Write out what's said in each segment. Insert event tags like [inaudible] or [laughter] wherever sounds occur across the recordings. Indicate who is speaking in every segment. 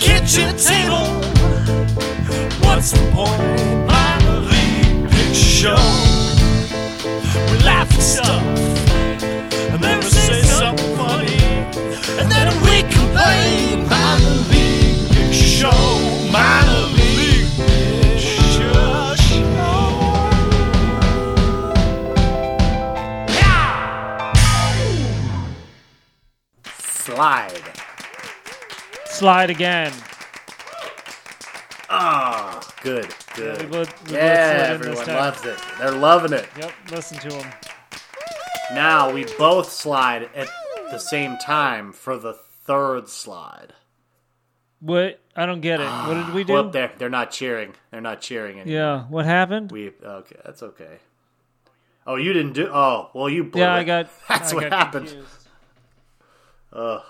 Speaker 1: kitchen table. What's the point? League picture show. We laugh at stuff, and then we say something funny, and then we complain. Picture show. Picture show. Yeah.
Speaker 2: Slide.
Speaker 3: Slide again.
Speaker 2: Ah, good,
Speaker 3: We
Speaker 2: good.
Speaker 3: both, we
Speaker 2: Yeah,
Speaker 3: both slid in
Speaker 2: everyone loves it. They're loving it.
Speaker 3: Yep, listen to him.
Speaker 2: Now we both slide at the same time for the third slide.
Speaker 3: What? I don't get it. What did we do?
Speaker 2: Well, they're they're not cheering. They're not cheering anymore.
Speaker 3: yeah, what happened?
Speaker 2: We okay. That's okay. Oh, you didn't do. Oh, well, you. Blew
Speaker 3: yeah,
Speaker 2: it.
Speaker 3: I got. [laughs]
Speaker 2: That's
Speaker 3: I
Speaker 2: what
Speaker 3: got
Speaker 2: happened.
Speaker 3: confused.
Speaker 2: Ugh.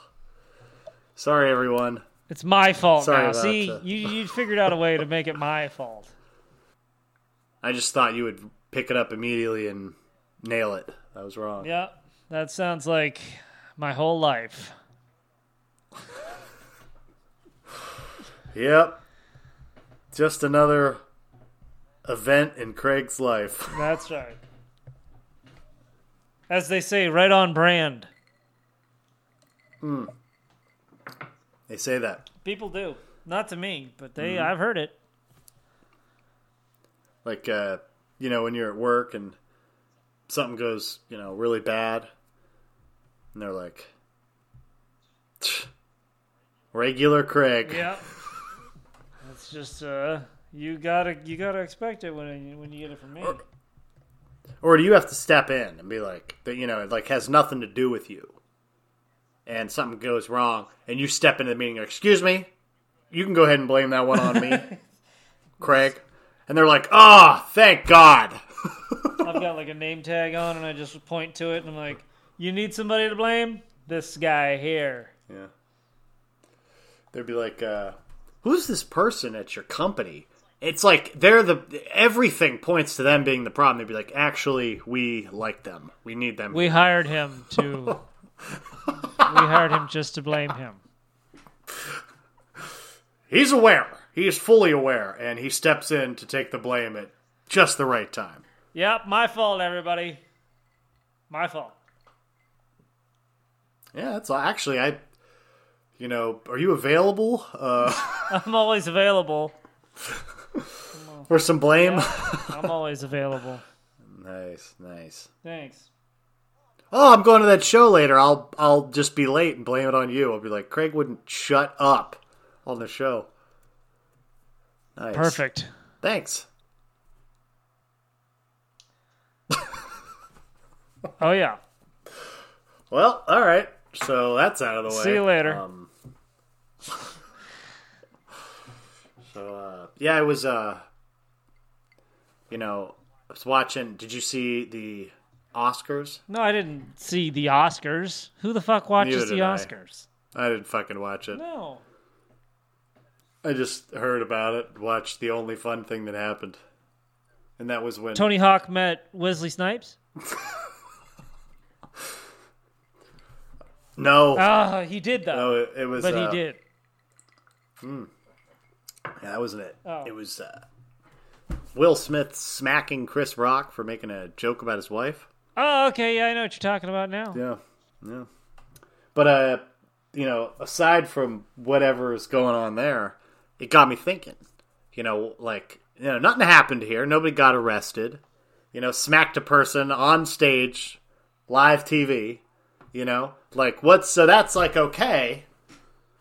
Speaker 2: Sorry, everyone.
Speaker 3: It's my fault
Speaker 2: Sorry
Speaker 3: now. See,
Speaker 2: that.
Speaker 3: you you figured out a way to make it my fault. [laughs]
Speaker 2: I just thought you would pick it up immediately and nail it. I was wrong.
Speaker 3: Yeah, that sounds like my whole life.
Speaker 2: Yep. Just another event in Craig's life. [laughs]
Speaker 3: That's right. As they say, right on brand. Hmm.
Speaker 2: They say that.
Speaker 3: People do. Not to me, but they.
Speaker 2: Mm-hmm.
Speaker 3: I've heard it.
Speaker 2: Like, uh, you know, when you're at work and something goes, you know, really bad, and they're like, regular Craig.
Speaker 3: Yeah. It's just uh, you gotta you gotta expect it when you, when you get it from me.
Speaker 2: Or do you have to step in and be like, that, you know, it like has nothing to do with you, and something goes wrong, and you step into the meeting, excuse me, you can go ahead and blame that one on me, [laughs] Craig, and they're like, oh, thank God. [laughs]
Speaker 3: I've got like a name tag on, and I just point to it, and I'm like, "You need somebody to blame? This guy here."
Speaker 2: Yeah. They'd be like, uh, who's this person at your company? It's like they're the everything points to them being the problem. They'd be like, actually, we like them. We need them.
Speaker 3: We hired him to. [laughs] we hired him just to blame him.
Speaker 2: He's aware. He is fully aware, and he steps in to take the blame at just the right time.
Speaker 3: Yep, my fault, everybody. My fault.
Speaker 2: Yeah, that's actually I. You know, are you available uh, [laughs]
Speaker 3: I'm always available. [laughs]
Speaker 2: for some blame?
Speaker 3: I'm always available. [laughs]
Speaker 2: nice, nice.
Speaker 3: Thanks.
Speaker 2: Oh, I'm going to that show later. I'll I'll just be late and blame it on you. I'll be like, Craig wouldn't shut up on the show. Nice.
Speaker 3: Perfect.
Speaker 2: Thanks. [laughs]
Speaker 3: Oh yeah.
Speaker 2: Well, all right. So that's out of the way.
Speaker 3: See you later.
Speaker 2: Um, [laughs] so uh, yeah, I was uh, you know, I was watching. Did you see the Oscars?
Speaker 3: No, I didn't see the Oscars. Who the fuck watches the
Speaker 2: I.
Speaker 3: Oscars?
Speaker 2: I didn't fucking watch it.
Speaker 3: No.
Speaker 2: I just heard about it. Watched the only fun thing that happened, and that was when
Speaker 3: Tony Hawk met Wesley Snipes. [laughs]
Speaker 2: no,
Speaker 3: Ah, he did though.
Speaker 2: no, it, it was.
Speaker 3: but
Speaker 2: uh,
Speaker 3: he did. Hmm.
Speaker 2: Yeah, that wasn't it.
Speaker 3: Oh.
Speaker 2: It was uh, Will Smith smacking Chris Rock for making a joke about his wife.
Speaker 3: Oh, okay. Yeah, I know what you're talking about now.
Speaker 2: Yeah, yeah. But uh, you know, aside from whatever is going on there, it got me thinking. You know, like you know, nothing happened here. Nobody got arrested. You know, smacked a person on stage, live TV. You know, like what? so that's like okay.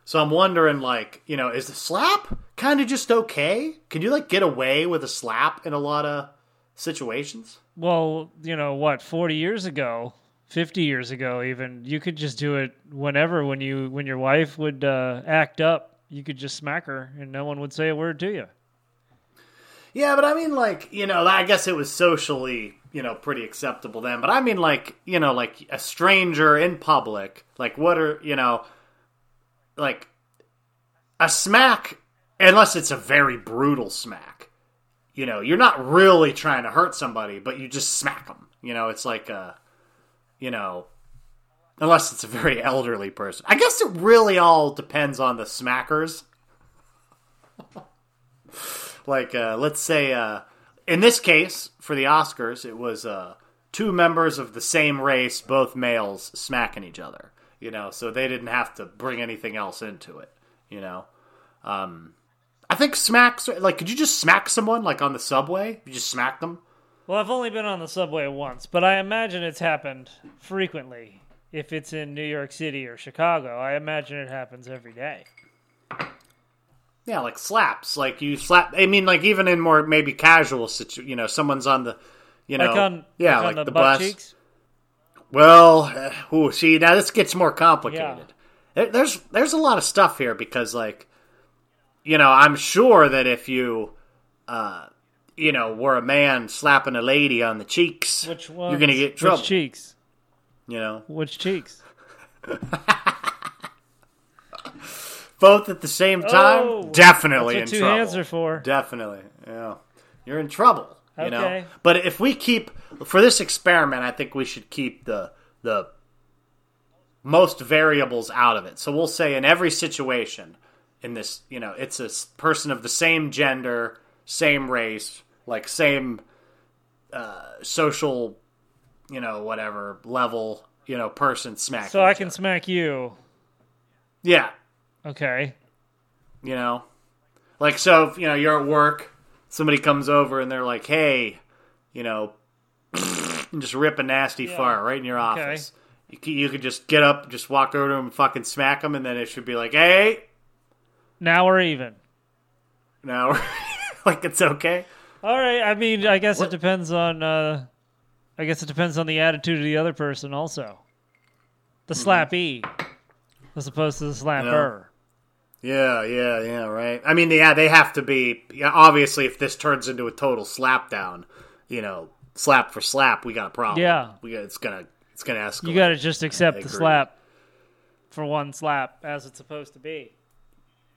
Speaker 2: So I'm wondering, like, you know, is the slap kind of just okay? Can you like get away with a slap in a lot of situations?
Speaker 3: Well, you know what? Forty years ago, fifty years ago, even you could just do it whenever when you when your wife would uh, act up. You could just smack her, and no one would say a word to you.
Speaker 2: Yeah, but I mean, like, you know, I guess it was socially, you know, pretty acceptable then. But I mean, like, you know, like a stranger in public, like, what are, you know, like a smack, unless it's a very brutal smack, you know, you're not really trying to hurt somebody, but you just smack them. You know, it's like a, you know, unless it's a very [laughs] elderly person. I guess it really all depends on the smackers. [laughs] like uh, let's say uh, in this case for the Oscars, it was uh, two members of the same race, both males, smacking each other. You know, so they didn't have to bring anything else into it. You know, um, think smacks like could you just smack someone like on the subway? You just smack them.
Speaker 3: Well, I've only been on the subway once, but I imagine it's happened frequently. If it's in New York City or Chicago, I imagine it happens every day.
Speaker 2: Yeah, like slaps. Like you slap. I mean, like even in more maybe casual situ. You know, someone's on the. You know,
Speaker 3: Like on
Speaker 2: yeah,
Speaker 3: like,
Speaker 2: like,
Speaker 3: the,
Speaker 2: the, bus.
Speaker 3: cheeks.
Speaker 2: Well, uh, ooh, see now this gets more complicated. There, there's there's a lot of stuff here because like, you know, I'm sure that if you, uh, you know, were a man slapping a lady on the cheeks,
Speaker 3: Which one?
Speaker 2: you're gonna get trouble.
Speaker 3: Which cheeks?
Speaker 2: You know,
Speaker 3: Which cheeks? [laughs]
Speaker 2: both at the same time,
Speaker 3: Oh,
Speaker 2: definitely
Speaker 3: That's what
Speaker 2: in
Speaker 3: two
Speaker 2: trouble.
Speaker 3: hands are for.
Speaker 2: Definitely, yeah. You're in trouble. You know.
Speaker 3: Okay.
Speaker 2: But if we keep for this experiment, I think we should keep the the most variables out of it. So we'll say in every situation in this, you know, it's a person of the same gender, same race, like same uh, social, you know, whatever level, you know, person smack.
Speaker 3: So I can
Speaker 2: other.
Speaker 3: smack you.
Speaker 2: yeah,
Speaker 3: Okay.
Speaker 2: you know like so if, you know you're at work somebody comes over and they're like hey you know [laughs] and just rip a nasty
Speaker 3: Yeah.
Speaker 2: fart right in your office you, you could just get up just walk over to them and fucking smack them and then it should be like hey
Speaker 3: Now we're even.
Speaker 2: now [laughs] like it's okay
Speaker 3: All right. I mean, I guess
Speaker 2: What-
Speaker 3: it depends on. Uh, I guess it depends on the attitude of the other person, also. The
Speaker 2: Mm-hmm.
Speaker 3: slappee, as opposed to the slapper.
Speaker 2: yeah yeah yeah right i mean yeah they have to be yeah, obviously if this turns into a total slap down you know slap for slap we got a problem
Speaker 3: Yeah.
Speaker 2: we got it's gonna it's gonna escalate
Speaker 3: You got to just accept the slap for one slap, as it's supposed to be.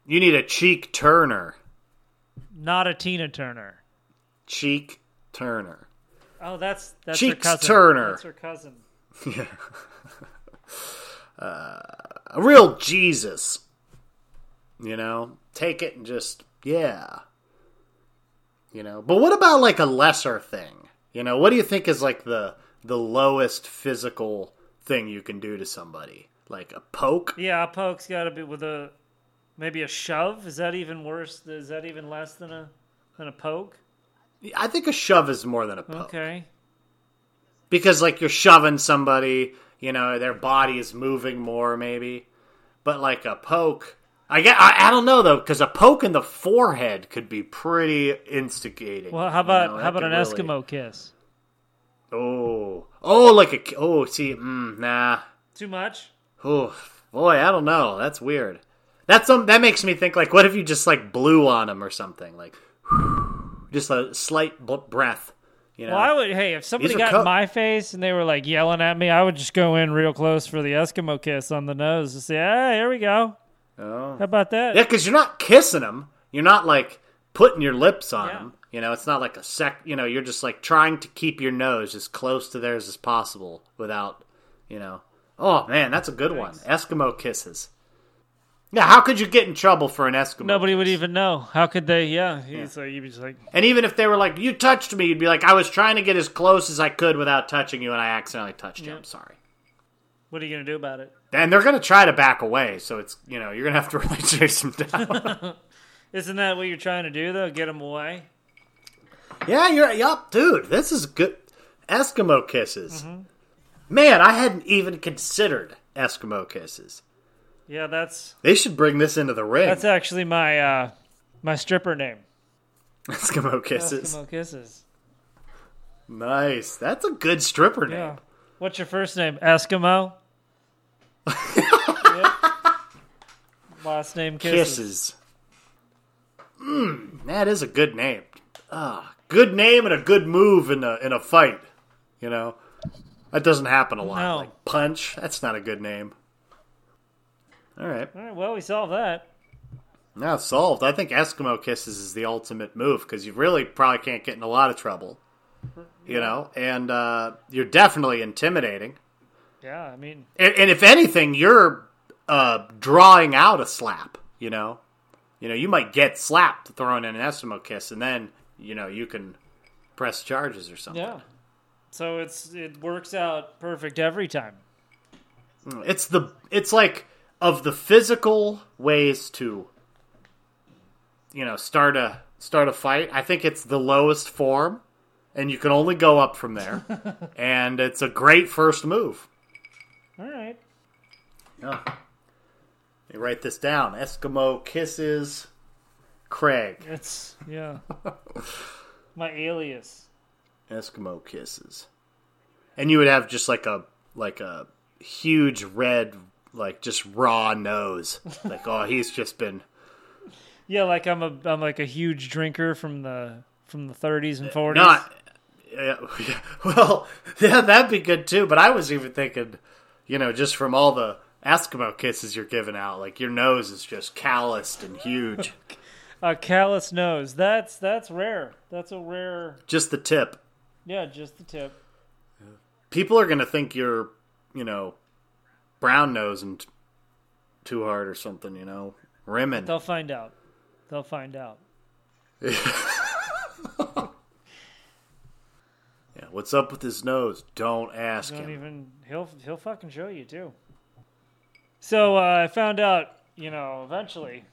Speaker 2: You need a cheek turner
Speaker 3: Not a Tina Turner.
Speaker 2: cheek turner
Speaker 3: Oh, that's that's her
Speaker 2: Cheeks
Speaker 3: cousin.
Speaker 2: Turner.
Speaker 3: That's her cousin. [laughs] Yeah.
Speaker 2: Uh, a real Jesus. You know, take it and just yeah. You know, but what about like a lesser thing? You know, what do you think is like the the lowest physical thing you can do to somebody? Like a poke?
Speaker 3: Yeah, a poke's got to be with a maybe a shove. Is that even worse? Is that even less than a than a poke?
Speaker 2: I think a shove is more than a poke.
Speaker 3: Okay.
Speaker 2: Because like you're shoving somebody, you know, their body is moving more maybe. But like a poke, I get I, I don't know though cuz a poke in the forehead could be pretty instigating.
Speaker 3: Well, how
Speaker 2: you
Speaker 3: about
Speaker 2: know,
Speaker 3: how about an
Speaker 2: really-
Speaker 3: Eskimo kiss?
Speaker 2: Oh, oh, like a oh. See, mm, nah.
Speaker 3: Too much?
Speaker 2: Oh, boy, I don't know. That's weird. That's some. That makes me think. Like, what if you just like blew on him or something? Like, [sighs] just a slight b- breath. You know.
Speaker 3: Well, I would. Hey, if somebody got
Speaker 2: co-
Speaker 3: in my face and they were like yelling at me, I would just go in real close for the Eskimo kiss on the nose and say, "Hey, here we go.
Speaker 2: oh.
Speaker 3: How about that?"
Speaker 2: Yeah, because you're not kissing him. You're not like putting your lips on
Speaker 3: Yeah.
Speaker 2: him. You know, it's not like a sec. You know, you're just like trying to keep your nose as close to theirs as possible without, you know. Oh man, that's a good one. Eskimo kisses. Yeah, how could you get in trouble for an Eskimo?
Speaker 3: Nobody would even know. How could they? Yeah, he's like, you'd be just like,
Speaker 2: And even if they were like, "You touched me," you'd be like, "I was trying to get as close as I could without touching you, and I accidentally touched you.
Speaker 3: Yeah.
Speaker 2: I'm sorry."
Speaker 3: "What are you gonna do about it?"
Speaker 2: And they're gonna try to back away, so it's you know you're gonna have to [laughs] really chase them down. [laughs]
Speaker 3: Isn't that what you're trying to do though? Get them away?
Speaker 2: yeah, you're yup, dude. This is good. Eskimo kisses.
Speaker 3: Mm-hmm.
Speaker 2: Man, I hadn't even considered Eskimo kisses.
Speaker 3: Yeah, that's
Speaker 2: They should bring this into the ring.
Speaker 3: that's actually my uh my stripper name.
Speaker 2: Eskimo kisses.
Speaker 3: Eskimo kisses.
Speaker 2: Nice. That's a good stripper name.
Speaker 3: Yeah. What's your first name? Eskimo. [laughs] Yep. Last name kisses.
Speaker 2: Kisses. Mm, that is a good name. Ah, good name and a good move in a in a fight. You know, that doesn't happen a lot.
Speaker 3: No.
Speaker 2: Like punch, that's not a good name. All right,
Speaker 3: All right, well, we solved that.
Speaker 2: now solved. I think Eskimo kisses is the ultimate move because you really probably can't get in a lot of trouble. You know, and uh, you're definitely intimidating.
Speaker 3: Yeah, I mean,
Speaker 2: And, and if anything, you're uh, drawing out a slap. You know, you know, you might get slapped throwing in an Eskimo kiss, and then you know you can press charges or something.
Speaker 3: Yeah. So it's it works out perfect every time.
Speaker 2: It's the it's like of the physical ways to you know start a start a fight. I think it's the lowest form, and you can only go up from there. [laughs] and it's a great first move.
Speaker 3: All right.
Speaker 2: Yeah. You write this down. Eskimo kisses Craig.
Speaker 3: It's yeah. [laughs] My alias.
Speaker 2: Eskimo kisses. And you would have just like a like a huge red like just raw nose. Like oh he's just been
Speaker 3: Yeah, like I'm a I'm like a huge drinker from the from the 30s and 40s.
Speaker 2: not yeah, [laughs] well yeah that'd be good too, but I was even thinking you know just from all the Eskimo kisses you're giving out like your nose is just calloused and huge. [laughs]
Speaker 3: a callous nose. That's that's rare. That's a rare.
Speaker 2: just the tip.
Speaker 3: Yeah, just the tip.
Speaker 2: People are going to think you're, you know, brown nosing t- too hard or something, you know, rimming.
Speaker 3: They'll find out. They'll find out. [laughs]
Speaker 2: Yeah, what's up with his nose? Don't ask
Speaker 3: Don't
Speaker 2: him.
Speaker 3: even he'll he'll fucking show you too. So uh, I found out, you know, eventually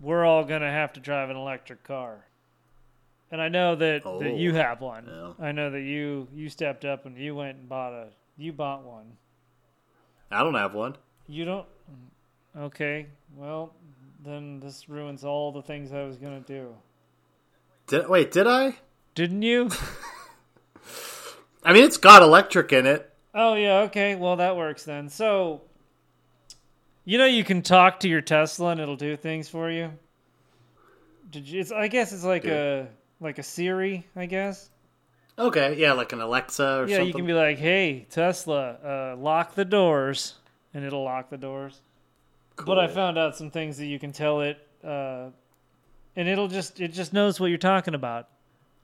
Speaker 3: we're all gonna have to drive an electric car, and I know that,
Speaker 2: Oh,
Speaker 3: that you have one.
Speaker 2: yeah.
Speaker 3: I know that you you stepped up and you went and bought a you bought one.
Speaker 2: I don't have one.
Speaker 3: You don't. Okay, well then this ruins all the things I was gonna do.
Speaker 2: Did wait? Did I?
Speaker 3: Didn't you? [laughs] [laughs]
Speaker 2: I mean, it's got electric in it.
Speaker 3: Oh yeah, okay. Well, that works then. So, you know, you can talk to your Tesla and it'll do things for you. Did you? It's, I guess it's like a like a Siri. I guess.
Speaker 2: Okay, yeah, like an Alexa or
Speaker 3: Yeah,
Speaker 2: something.
Speaker 3: you can be like, "Hey, Tesla, uh, lock the doors," and it'll lock the doors. But I found out some things that you can tell it, uh, and it'll just it just knows what you're talking about.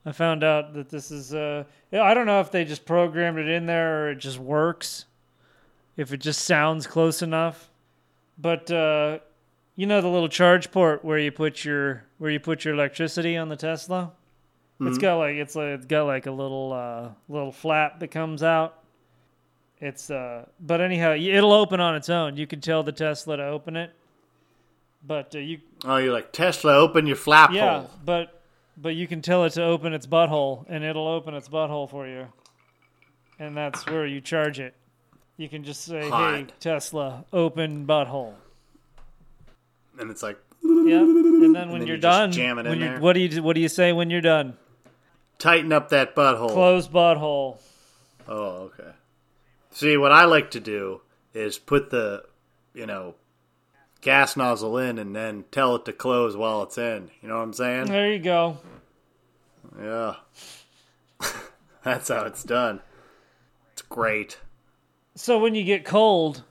Speaker 3: I found out that this is uh, I don't know if they just programmed it in there or it just works, if it just sounds close enough. But uh, you know the little charge port where you put your where you put your electricity on the Tesla. It's got like it's like it's got like a little uh, little flap that comes out. It's uh, but anyhow, it'll open on its own. You can tell the Tesla to open it, but uh, you
Speaker 2: Oh, you're like Tesla. Open your flap
Speaker 3: yeah,
Speaker 2: hole.
Speaker 3: but but you can tell it to open its butthole, and it'll open its butthole for you, and that's where you charge it. You can just say, "Hey, Tesla, open butthole."
Speaker 2: And it's like
Speaker 3: Yeah, and then when
Speaker 2: then
Speaker 3: you're
Speaker 2: you just
Speaker 3: done,
Speaker 2: jam it in
Speaker 3: when you
Speaker 2: there.
Speaker 3: what do you what do you say when you're done?
Speaker 2: Tighten up that butthole.
Speaker 3: Close butthole.
Speaker 2: Oh, okay. See, what I like to do is put the, you know, gas nozzle in and then tell it to close while it's in. You know what I'm saying?
Speaker 3: There you go.
Speaker 2: Yeah. [laughs] That's how it's done. It's great.
Speaker 3: So when you get cold,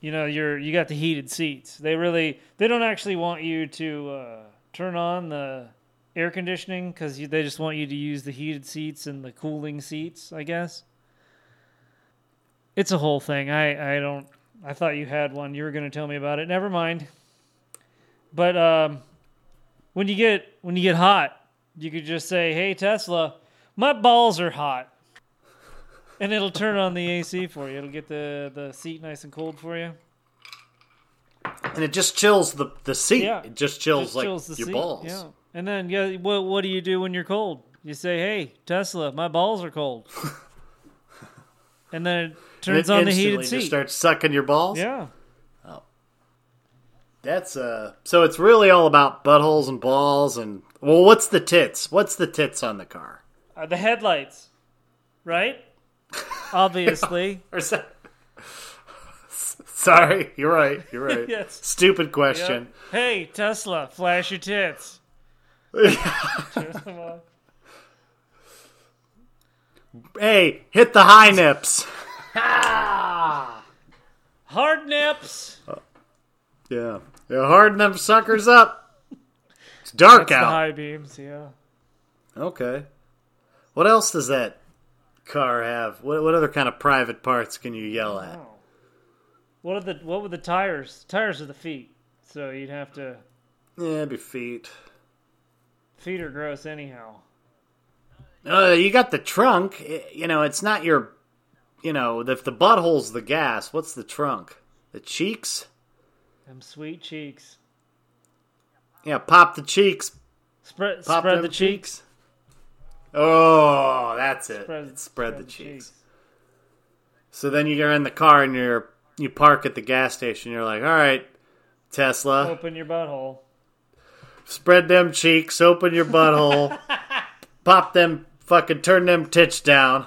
Speaker 3: you know you're you got the heated seats. They really they don't actually want you to uh, turn on the air conditioning because they just want you to use the heated seats and the cooling seats. I guess it's a whole thing. I I don't. I thought you had one. You were going to tell me about it. Never mind. But um, when you get when you get hot, you could just say, "Hey Tesla, my balls are hot." And it'll turn on the AC for you. It'll get the, the seat nice and cold for you.
Speaker 2: And it just chills the, the seat.
Speaker 3: Yeah.
Speaker 2: It just chills
Speaker 3: Just
Speaker 2: like
Speaker 3: chills
Speaker 2: your
Speaker 3: seat.
Speaker 2: balls.
Speaker 3: Yeah. And then yeah, what what do you do when you're cold? You say, "Hey, Tesla, my balls are cold." [laughs] and then it turns
Speaker 2: it
Speaker 3: on the heated
Speaker 2: just
Speaker 3: seat.
Speaker 2: starts sucking your balls.
Speaker 3: Yeah.
Speaker 2: Oh, That's uh so it's really all about buttholes and balls and well what's the tits? What's the tits on the car?
Speaker 3: Uh, the headlights. Right? [laughs] Obviously.
Speaker 2: That Sorry, you're right. You're right. [laughs]
Speaker 3: Yes.
Speaker 2: Stupid
Speaker 3: Yep.
Speaker 2: question.
Speaker 3: Hey, Tesla, flash your tits. Turn them on.
Speaker 2: Hey, hit the high nips. [laughs]
Speaker 3: Hard nips.
Speaker 2: Uh, yeah. Yeah, harden them suckers up. It's dark
Speaker 3: That's the
Speaker 2: out.
Speaker 3: high beams, yeah.
Speaker 2: Okay. What else does that car have? What what other kind of private parts can you yell at?
Speaker 3: What are the what were the tires? Tires are the feet. So you'd have to
Speaker 2: Yeah, it'd be feet.
Speaker 3: Feet are gross anyhow.
Speaker 2: Uh, you got the trunk. I- You know, it's not your. You know, if the butthole's the gas, what's the trunk? The cheeks?
Speaker 3: Them sweet cheeks.
Speaker 2: Yeah, pop the cheeks.
Speaker 3: Spread
Speaker 2: Pop
Speaker 3: spread the cheeks.
Speaker 2: Oh, that's it.
Speaker 3: Spread,
Speaker 2: Spread, the, cheeks. So then you're in the car and you're you park at the gas station. You're like, all right, Tesla,
Speaker 3: Open your butthole.
Speaker 2: Spread them cheeks, open your butthole, pop them, fucking turn them tits down.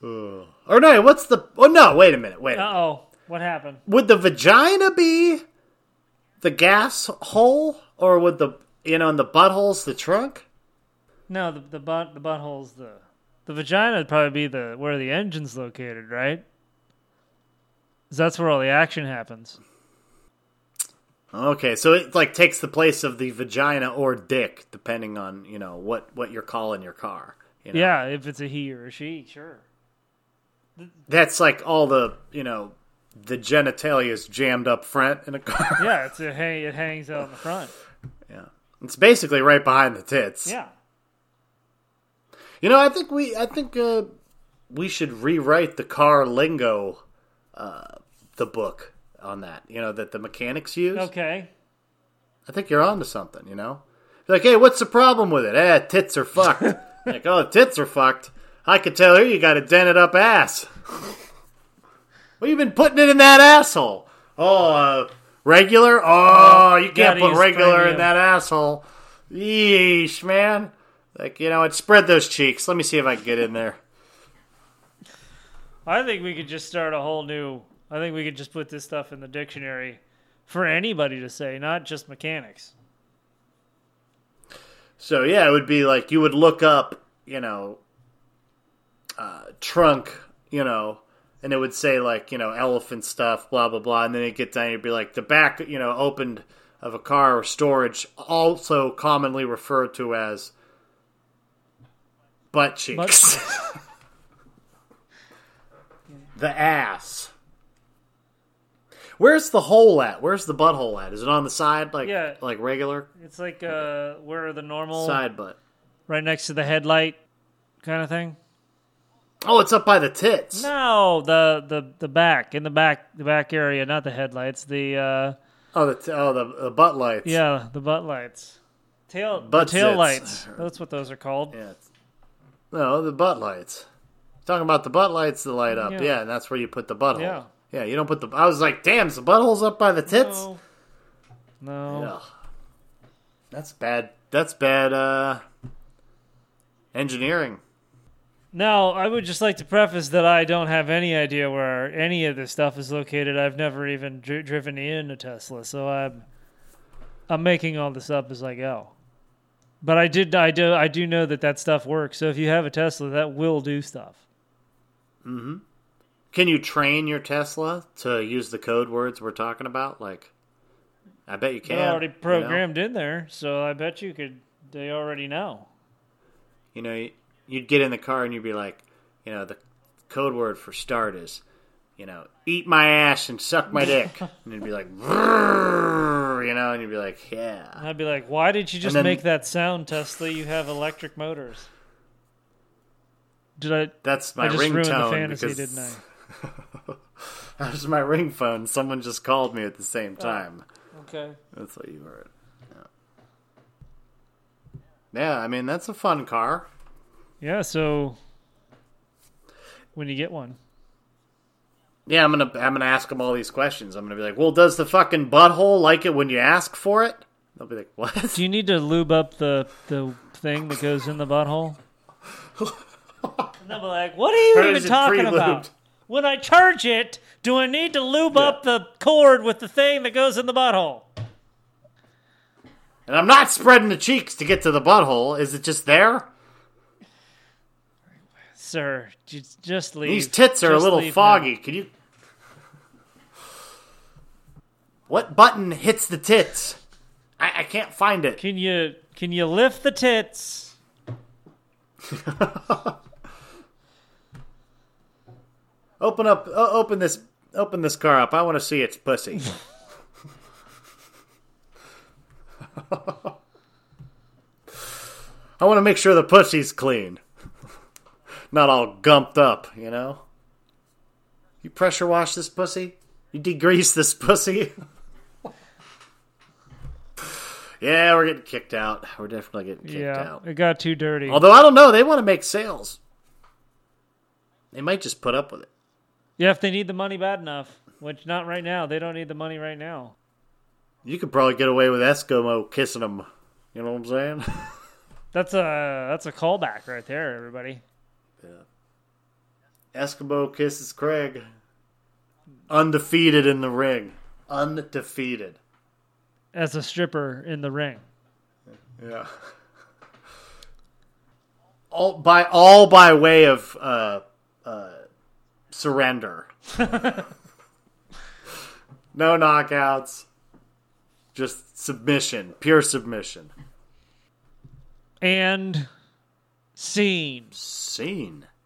Speaker 2: Ugh. or no, what's the? Oh no, wait a minute, wait.
Speaker 3: Uh oh. What happened?
Speaker 2: Would the vagina be the gas hole, or would the you know, and the butthole's the trunk?
Speaker 3: No, the the butt the butthole's the the vagina would probably be the where the engine's located, right? that's where all the action happens.
Speaker 2: Okay, so it like takes the place of the vagina or dick, depending on you know what what you're calling your car. You know?
Speaker 3: Yeah, if it's a he or a she, sure.
Speaker 2: that's like all the you know the genitalia is jammed up front in a car. [laughs]
Speaker 3: Yeah, [laughs] it's a hang it hangs out in the front.
Speaker 2: yeah, it's basically right behind the tits.
Speaker 3: Yeah.
Speaker 2: You know, I think we I think uh, we should rewrite the car lingo, uh, the book on that. You know that the mechanics use.
Speaker 3: Okay.
Speaker 2: I think you're onto something, you know? Like, hey, what's the problem with it? Eh, tits are fucked. [laughs] like, oh, tits are fucked. I could tell here you got a dented up ass. what you been putting it in that asshole? Oh, uh, regular? Oh, you can't put regular in that asshole. Yeesh, man. Like, you know it Spread those cheeks. Let me see if I can get in there.
Speaker 3: I think we could just start a whole new I think we could just put this stuff in the dictionary for anybody to say, not just mechanics.
Speaker 2: So yeah, it would be like you would look up, you know, uh, trunk, you know, and it would say like you know elephant stuff, blah blah blah, and then it get down, you'd be like the back, you know, opened of a car or storage, also commonly referred to as butt cheeks, [laughs] the ass. Where's the hole at? Where's the butthole at? Is it on the side, like
Speaker 3: Yeah.
Speaker 2: like regular
Speaker 3: It's like uh where the normal
Speaker 2: side butt?
Speaker 3: right next to the headlight kind of thing.
Speaker 2: Oh, it's up by the tits.
Speaker 3: No, the the the back in the back the back area, not the headlights. The uh
Speaker 2: Oh, the t- oh the, the butt lights.
Speaker 3: yeah, the butt lights, tail
Speaker 2: Butt
Speaker 3: tail
Speaker 2: zits.
Speaker 3: lights. That's what those are called.
Speaker 2: Yeah. No, the butt lights. Talking about the butt lights that light up.
Speaker 3: Yeah.
Speaker 2: Yeah, and that's where you put the butthole.
Speaker 3: Yeah.
Speaker 2: Yeah, you don't put the. I was like, damn, is the butthole's up by the tits?
Speaker 3: No, no.
Speaker 2: That's bad. That's bad. uh Engineering.
Speaker 3: Now, I would just like to preface that I don't have any idea where any of this stuff is located. I've never even dri- driven in a Tesla, so I'm I'm making all this up as I go. But I did I do I do know that that stuff works. So if you have a Tesla, that will do stuff.
Speaker 2: Can you train your Tesla to use the code words we're talking about? Like, I bet you can.
Speaker 3: They're already
Speaker 2: you know?
Speaker 3: programmed in there, so I bet you could. They already know.
Speaker 2: You know, you- you'd get in the car and you'd be like, you know, the code word for start is, you know, eat my ass and suck my dick. [laughs] and you'd be like, you know, and you'd be like, yeah.
Speaker 3: And I'd be like, "Why did you just
Speaker 2: then-
Speaker 3: make that sound, Tesla? You have electric motors." Did I?
Speaker 2: That's my
Speaker 3: I just ruined the
Speaker 2: ringtone
Speaker 3: fantasy,
Speaker 2: because
Speaker 3: didn't I? [laughs]
Speaker 2: that was my ring phone. Someone just called me at the same
Speaker 3: Oh.
Speaker 2: time.
Speaker 3: Okay.
Speaker 2: That's what you heard. Yeah. yeah, I mean that's a fun car.
Speaker 3: Yeah. So when you get one,
Speaker 2: Yeah, I'm gonna I'm gonna ask them all these questions. I'm gonna be like, well, does the fucking butthole like it when you ask for it? They'll be like, what? [laughs]
Speaker 3: do you need to lube up the the thing that goes in the butthole? [laughs] And they'll be like, "What are you
Speaker 2: Or
Speaker 3: even talking
Speaker 2: pre-lubed?
Speaker 3: about? When I charge it, do I need to lube up the cord with the thing that goes in the butthole?"
Speaker 2: And I'm not spreading the cheeks to get to the butthole. Is it just there?
Speaker 3: Sir, just leave.
Speaker 2: These tits are a little foggy. Can you? What button hits the tits? I, I can't find it.
Speaker 3: Can you can you lift the tits? [laughs]
Speaker 2: Open up. Uh, open this. Open this car up. I want to see its pussy. [laughs] I want to make sure the pussy's clean. Not all gumped up, you know? You pressure wash this pussy? You degrease this pussy? [laughs] yeah, we're getting kicked out. We're definitely getting kicked
Speaker 3: yeah,
Speaker 2: out.
Speaker 3: it got too dirty.
Speaker 2: Although I don't know, they want to make sales. They might just put up with it.
Speaker 3: Yeah, if they need the money bad enough, which not right now. They don't need the money right now.
Speaker 2: You could probably get away with Eskimo kissing them. You know what I'm saying? [laughs]
Speaker 3: That's a that's a callback right there, everybody. Yeah.
Speaker 2: Eskimo kisses Craig. Undefeated in the ring. Undefeated.
Speaker 3: As a stripper in the ring.
Speaker 2: Yeah. [laughs] All by all by way of uh, uh, surrender. [laughs] no knockouts. Just submission, pure submission.
Speaker 3: And scene.
Speaker 2: Scene.